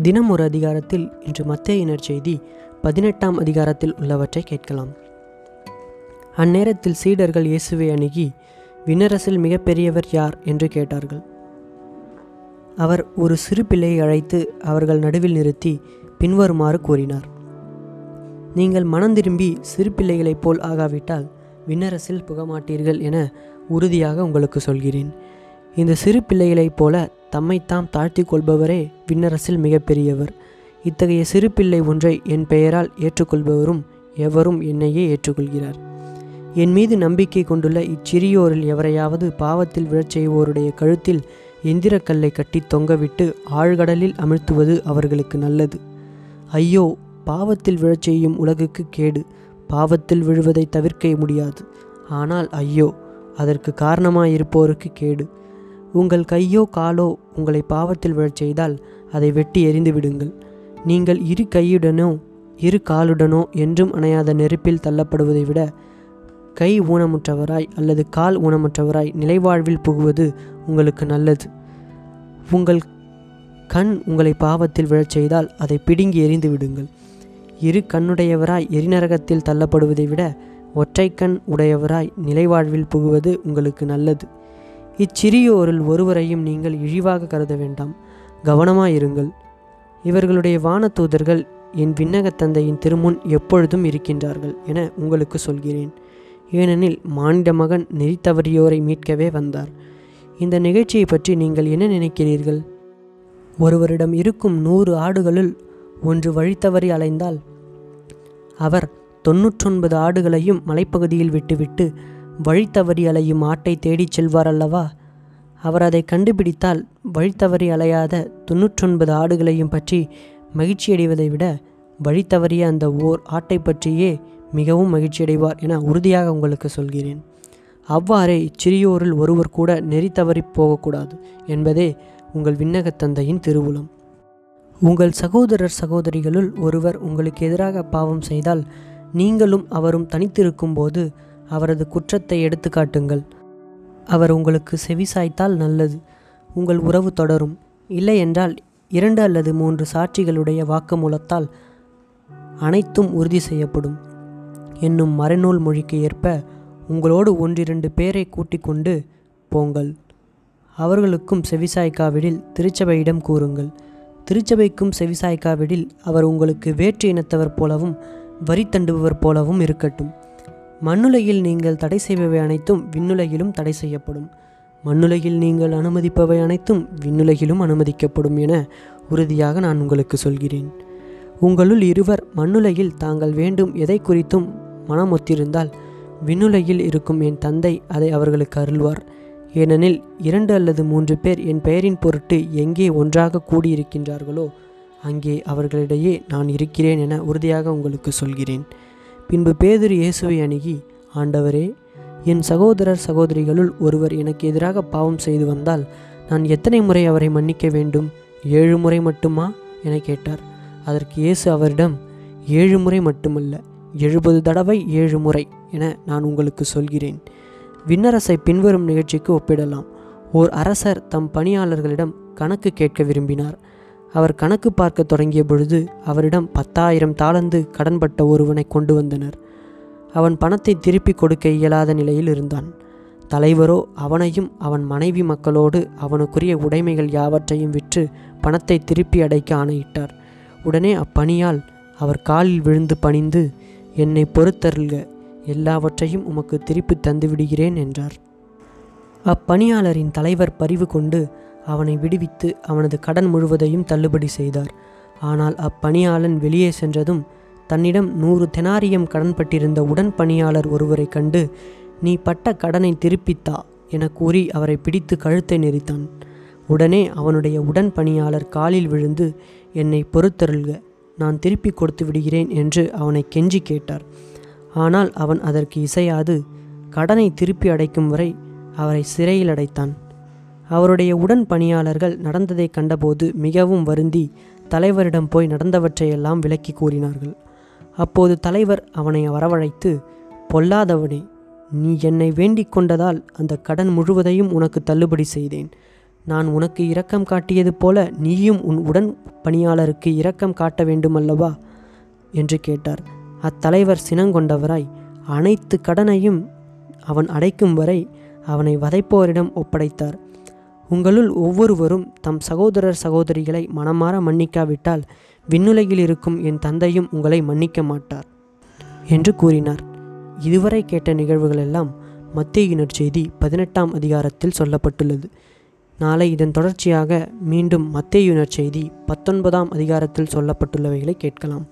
தினம் ஒரு அதிகாரத்தில் இன்று மத்திய செய்தி பதினெட்டாம் அதிகாரத்தில் உள்ளவற்றை கேட்கலாம். அந்நேரத்தில் சீடர்கள் இயேசுவை அணுகி விண்ணரசில் மிகப்பெரியவர் யார் என்று கேட்டார்கள். அவர் ஒரு சிறு பிள்ளையை அழைத்து அவர்கள் நடுவில் நிறுத்தி பின்வருமாறு கூறினார். நீங்கள் மனம் திரும்பி சிறு பிள்ளைகளைப் போல் ஆகாவிட்டால் விண்ணரசில் புகமாட்டீர்கள் என உறுதியாக உங்களுக்கு சொல்கிறேன். இந்த சிறு பிள்ளைகளைப் போல தம்மைத்தாம் தாழ்த்தி கொள்பவரே விண்ணரசில் மிகப்பெரியவர். இத்தகைய சிறு பிள்ளை ஒன்றை என் பெயரால் ஏற்றுக்கொள்பவரும் எவரும் என்னையே ஏற்றுக்கொள்கிறார். என் மீது நம்பிக்கை கொண்டுள்ள இச்சிறியோரில் எவரையாவது பாவத்தில் விழச் செய்வோருடைய கழுத்தில் எந்திரக்கல்லை கட்டி தொங்கவிட்டு ஆழ்கடலில் அமிழ்த்துவது அவர்களுக்கு நல்லது. ஐயோ பாவத்தில் விழச் செய்யும் உலகுக்கு கேடு. பாவத்தில் விழுவதை தவிர்க்க முடியாது. ஆனால் ஐயோ அதற்கு காரணமாயிருப்போருக்கு கேடு. உங்கள் கையோ காலோ உங்களை பாவத்தில் விழச் செய்தால் அதை வெட்டி எறிந்து விடுங்கள். நீங்கள் இரு கையுடனோ இரு காலுடனோ என்றும் அணையாத நெருப்பில் தள்ளப்படுவதை விட கை ஊனமுற்றவராய் அல்லது கால் ஊனமுற்றவராய் நிலைவாழ்வில் புகுவது உங்களுக்கு நல்லது. உங்கள் கண் உங்களை பாவத்தில் விழச் செய்தால் அதை பிடுங்கி எறிந்து விடுங்கள். இரு கண்ணுடையவராய் எரிநரகத்தில் தள்ளப்படுவதை விட ஒற்றை கண் உடையவராய் நிலைவாழ்வில் புகுவது உங்களுக்கு நல்லது. இச்சிறியோரில் ஒருவரையும் நீங்கள் இழிவாக கருத வேண்டாம். கவனமாயிருங்கள். இவர்களுடைய வானதூதர்கள் என் விண்ணகத் தந்தையின் திருமுன் எப்பொழுதும் இருக்கின்றார்கள் என உங்களுக்கு சொல்கிறேன். ஏனெனில் மானிட மகன் நெறி தவறியோரை மீட்கவே வந்தார். இந்த நிகழ்ச்சியை பற்றி நீங்கள் என்ன நினைக்கிறீர்கள்? ஒருவரிடம் இருக்கும் நூறு ஆடுகளுள் ஒன்று வழித்தவறி அலைந்தால் அவர் தொன்னூற்றொன்பது ஆடுகளையும் மலைப்பகுதியில் விட்டுவிட்டு வழி தவறி அலையும் ஆட்டை தேடிச் செல்வார் அல்லவா? அவர் அதை கண்டுபிடித்தால் வழித்தவறி அலையாத தொன்னூற்றொன்பது ஆடுகளையும் பற்றி மகிழ்ச்சியடைவதை விட வழி தவறிய அந்த ஓர் ஆட்டை பற்றியே மிகவும் மகிழ்ச்சியடைவார் என உறுதியாக உங்களுக்கு சொல்கிறேன். அவ்வாறே இச்சிறியோரில் ஒருவர் கூட நெறி தவறி போகக்கூடாது என்பதே உங்கள் விண்ணகத் தந்தையின் திருவுளம். உங்கள் சகோதரர் சகோதரிகளுள் ஒருவர் உங்களுக்கு எதிராக பாவம் செய்தால் நீங்களும் அவரும் தனித்திருக்கும் போது அவரது குற்றத்தை எடுத்து காட்டுங்கள். அவர் உங்களுக்கு செவிசாய்த்தால் நல்லது. உங்கள் உறவு தொடரும். இல்லை என்றால் இரண்டு அல்லது மூன்று சாட்சிகளுடைய வாக்குமூலத்தால் அனைத்தும் உறுதி செய்யப்படும். என்னும் மறைநூல் மொழிக்கு ஏற்ப உங்களோடு ஒன்றிரண்டு பேரை கூட்டிக் கொண்டு போங்கள். அவர்களுக்கும் செவிசாய்க்காவிடில் திருச்சபையிடம் கூறுங்கள். திருச்சபைக்கும் செவிசாய்க்காவிடில் அவர் உங்களுக்கு வேற்று இனத்தவர் போலவும் வரி தண்டுபவர் போலவும் இருக்கட்டும். மண்ணுலையில் நீங்கள் தடை செய்பவை அனைத்தும் விண்ணுலகிலும் தடை செய்யப்படும். மண்ணுலகில் நீங்கள் அனுமதிப்பவை அனைத்தும் விண்ணுலகிலும் அனுமதிக்கப்படும் என உறுதியாக நான் உங்களுக்கு சொல்கிறேன். உங்களுள் இருவர் மண்ணுலகில் தாங்கள் வேண்டும் எதை குறித்தும் மனமொத்திருந்தால் விண்ணுலகில் இருக்கும் என் தந்தை அதை அவர்களுக்கு அருள்வார். ஏனெனில் இரண்டு அல்லது மூன்று பேர் என் பெயரின் பொருட்டு எங்கே ஒன்றாக கூடியிருக்கின்றார்களோ அங்கே அவர்களிடையே நான் இருக்கிறேன் என உறுதியாக உங்களுக்கு சொல்கிறேன். பின்பு பேதுரு இயேசுவை அணுகி ஆண்டவரே என் சகோதரர் சகோதரிகளுள் ஒருவர் எனக்கு எதிராக பாவம் செய்து வந்தால் நான் எத்தனை முறை அவரை மன்னிக்க வேண்டும்? ஏழு முறை மட்டுமா? என கேட்டார். அதற்கு இயேசு அவரிடம் ஏழு முறை மட்டுமல்ல எழுபது தடவை ஏழு முறை என நான் உங்களுக்கு சொல்கிறேன். விண்ணரசை பின்வரும் நிகழ்ச்சிக்கு ஒப்பிடலாம். ஓர் அரசர் தம் பணியாளர்களிடம் கணக்கு கேட்க விரும்பினார். அவர் கணக்கு பார்க்க தொடங்கிய பொழுது அவரிடம் பத்தாயிரம் தாளந்து கடன்பட்ட ஒருவனை கொண்டு வந்தனர். அவன் பணத்தை திருப்பி கொடுக்க இயலாத நிலையில் இருந்தான். தலைவரோ அவனையும் அவன் மனைவி மக்களோடு அவனுக்குரிய உடைமைகள் யாவற்றையும் விற்று பணத்தை திருப்பி அடைக்க ஆணையிட்டார். உடனே அப்பணியால் அவர் காலில் விழுந்து பணிந்து என்னை பொறுத்தருள்க எல்லாவற்றையும் உமக்கு திருப்பி தந்து விடுகிறேன் என்றார். அப்பணியாளரின் தலைவர் பரிவு கொண்டு அவனை விடுவித்து அவனது கடன் முழுவதையும் தள்ளுபடி செய்தார். ஆனால் அப்பணியாளன் வெளியே சென்றதும் தன்னிடம் நூறு தெனாரியம் கடன்பட்டிருந்த உடன் பணியாளர் ஒருவரை கண்டு நீ பட்ட கடனை திருப்பித்தா? என கூறி அவரை பிடித்து கழுத்தை நெறித்தான் உடனே அவனுடைய உடன் பணியாளர் காலில் விழுந்து என்னை பொறுத்தருள்க நான் திருப்பி கொடுத்து விடுகிறேன் என்று அவனை கெஞ்சி கேட்டார். ஆனால் அவன் அதற்கு இசையாது கடனை திருப்பி அடைக்கும் வரை அவரை சிறையில் அடைத்தான். அவருடைய உடன் பணியாளர்கள் நடந்ததை கண்டபோது மிகவும் வருந்தி தலைவரிடம் போய் நடந்தவற்றையெல்லாம் விளக்கி கூறினார்கள். அப்போது தலைவர் அவனை வரவழைத்து பொல்லாதவனே நீ என்னை வேண்டிக் கொண்டதால் அந்த கடன் முழுவதையும் உனக்கு தள்ளுபடி செய்தேன். நான் உனக்கு இரக்கம் காட்டியது போல நீயும் உன் உடன் பணியாளருக்கு இரக்கம் காட்ட வேண்டுமல்லவா? என்று கேட்டார். அத்தலைவர் சினங்கொண்டவராய் அனைத்து கடனையும் அவன் அடைக்கும் வரை அவனை வதைப்போரிடம் ஒப்படைத்தார். உங்களுள் ஒவ்வொருவரும் தம் சகோதரர் சகோதரிகளை மனமாற மன்னிக்காவிட்டால் விண்ணுலகில் இருக்கும் என் தந்தையும் உங்களை மன்னிக்க மாட்டார் என்று கூறினார். இதுவரை கேட்ட நிகழ்வுகளெல்லாம் மத்தியினர் செய்தி பதினெட்டாம் அதிகாரத்தில் சொல்லப்பட்டுள்ளது. நாளை இதன் தொடர்ச்சியாக மீண்டும் மத்தியுனர் செய்தி பத்தொன்பதாம் அதிகாரத்தில் சொல்லப்பட்டுள்ளவைகளை கேட்கலாம்.